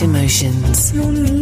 Emotions.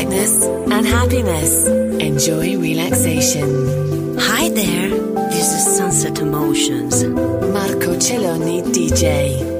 lightness and happiness. Enjoy relaxation. Hi there. This is Sunset Emotions. Marco Celloni DJ.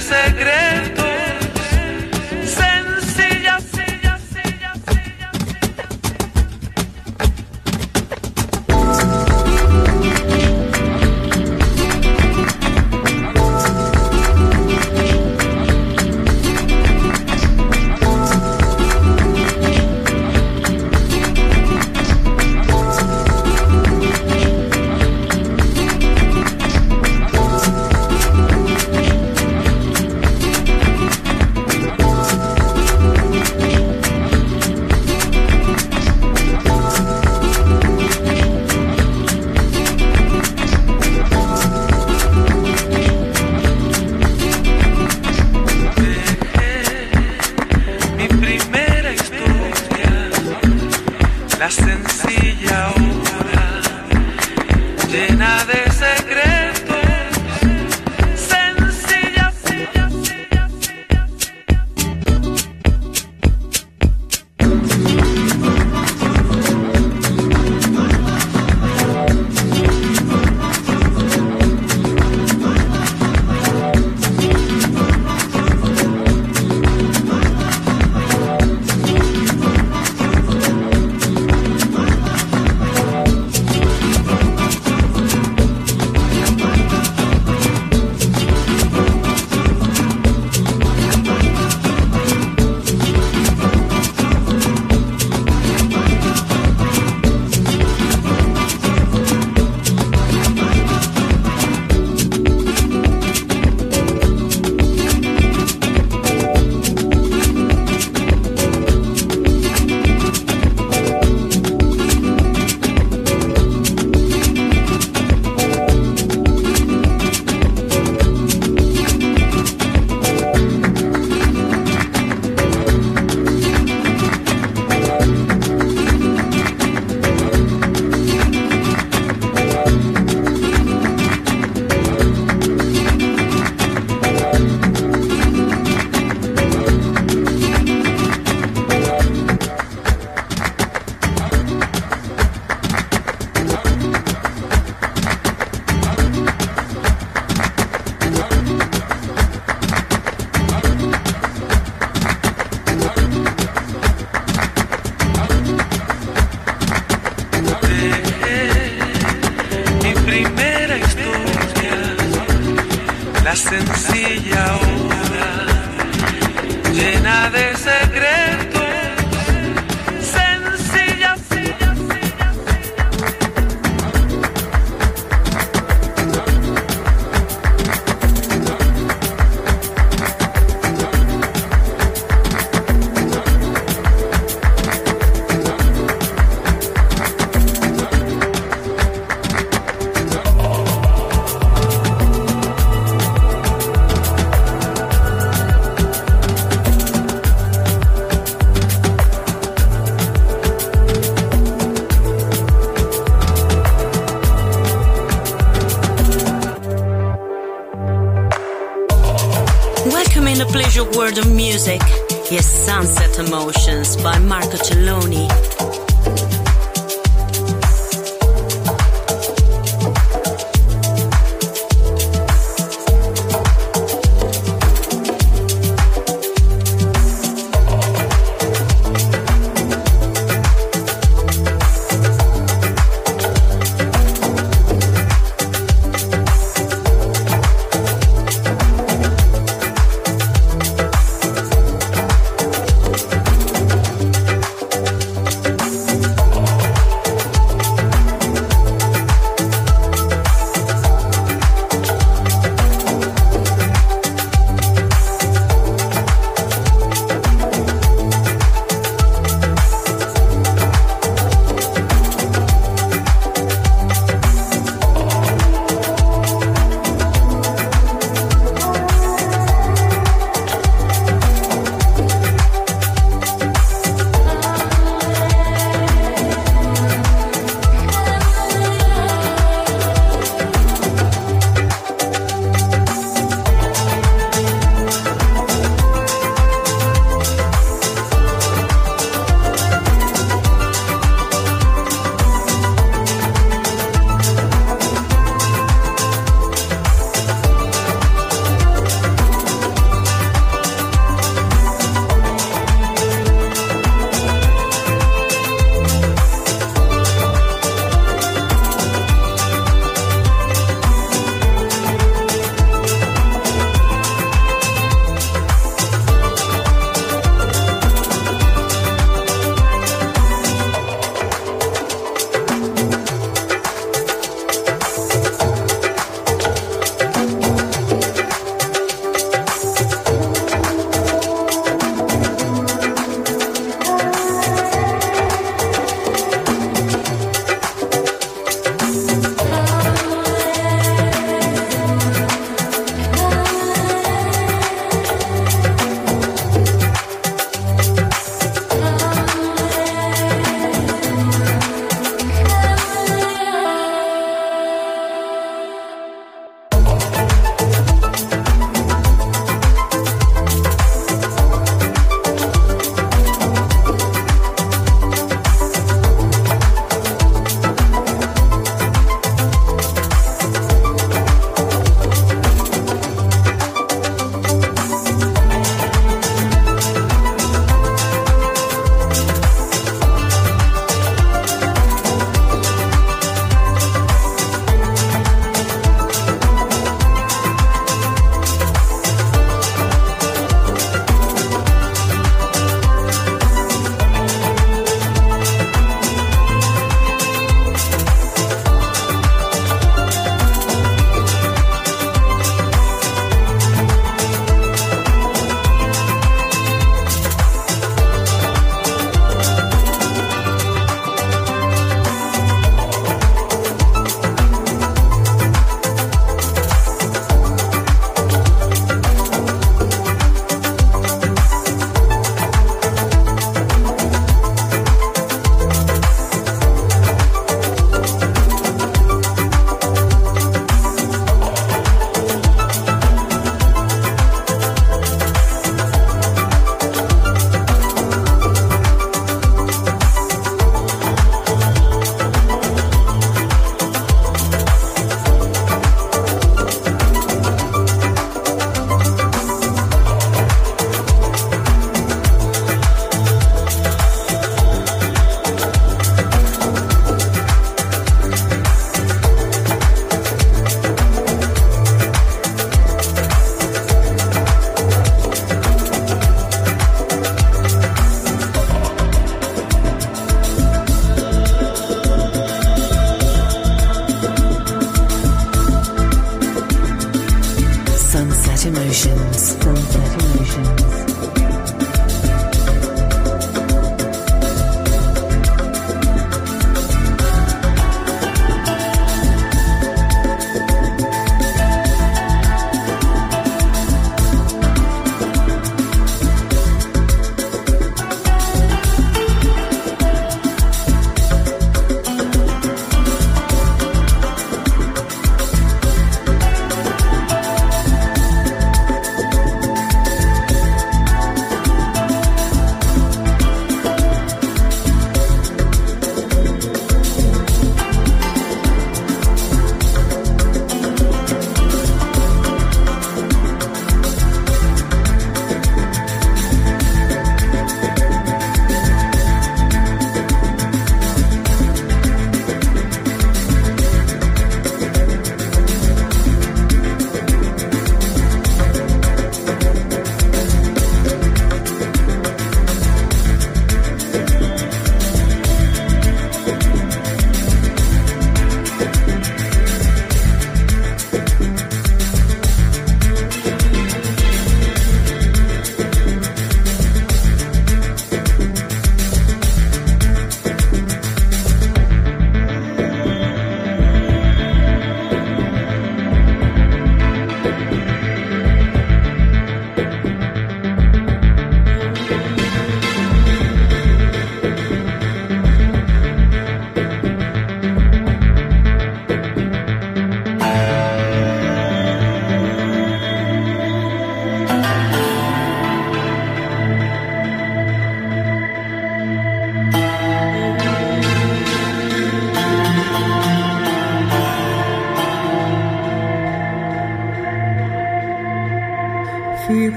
segredo.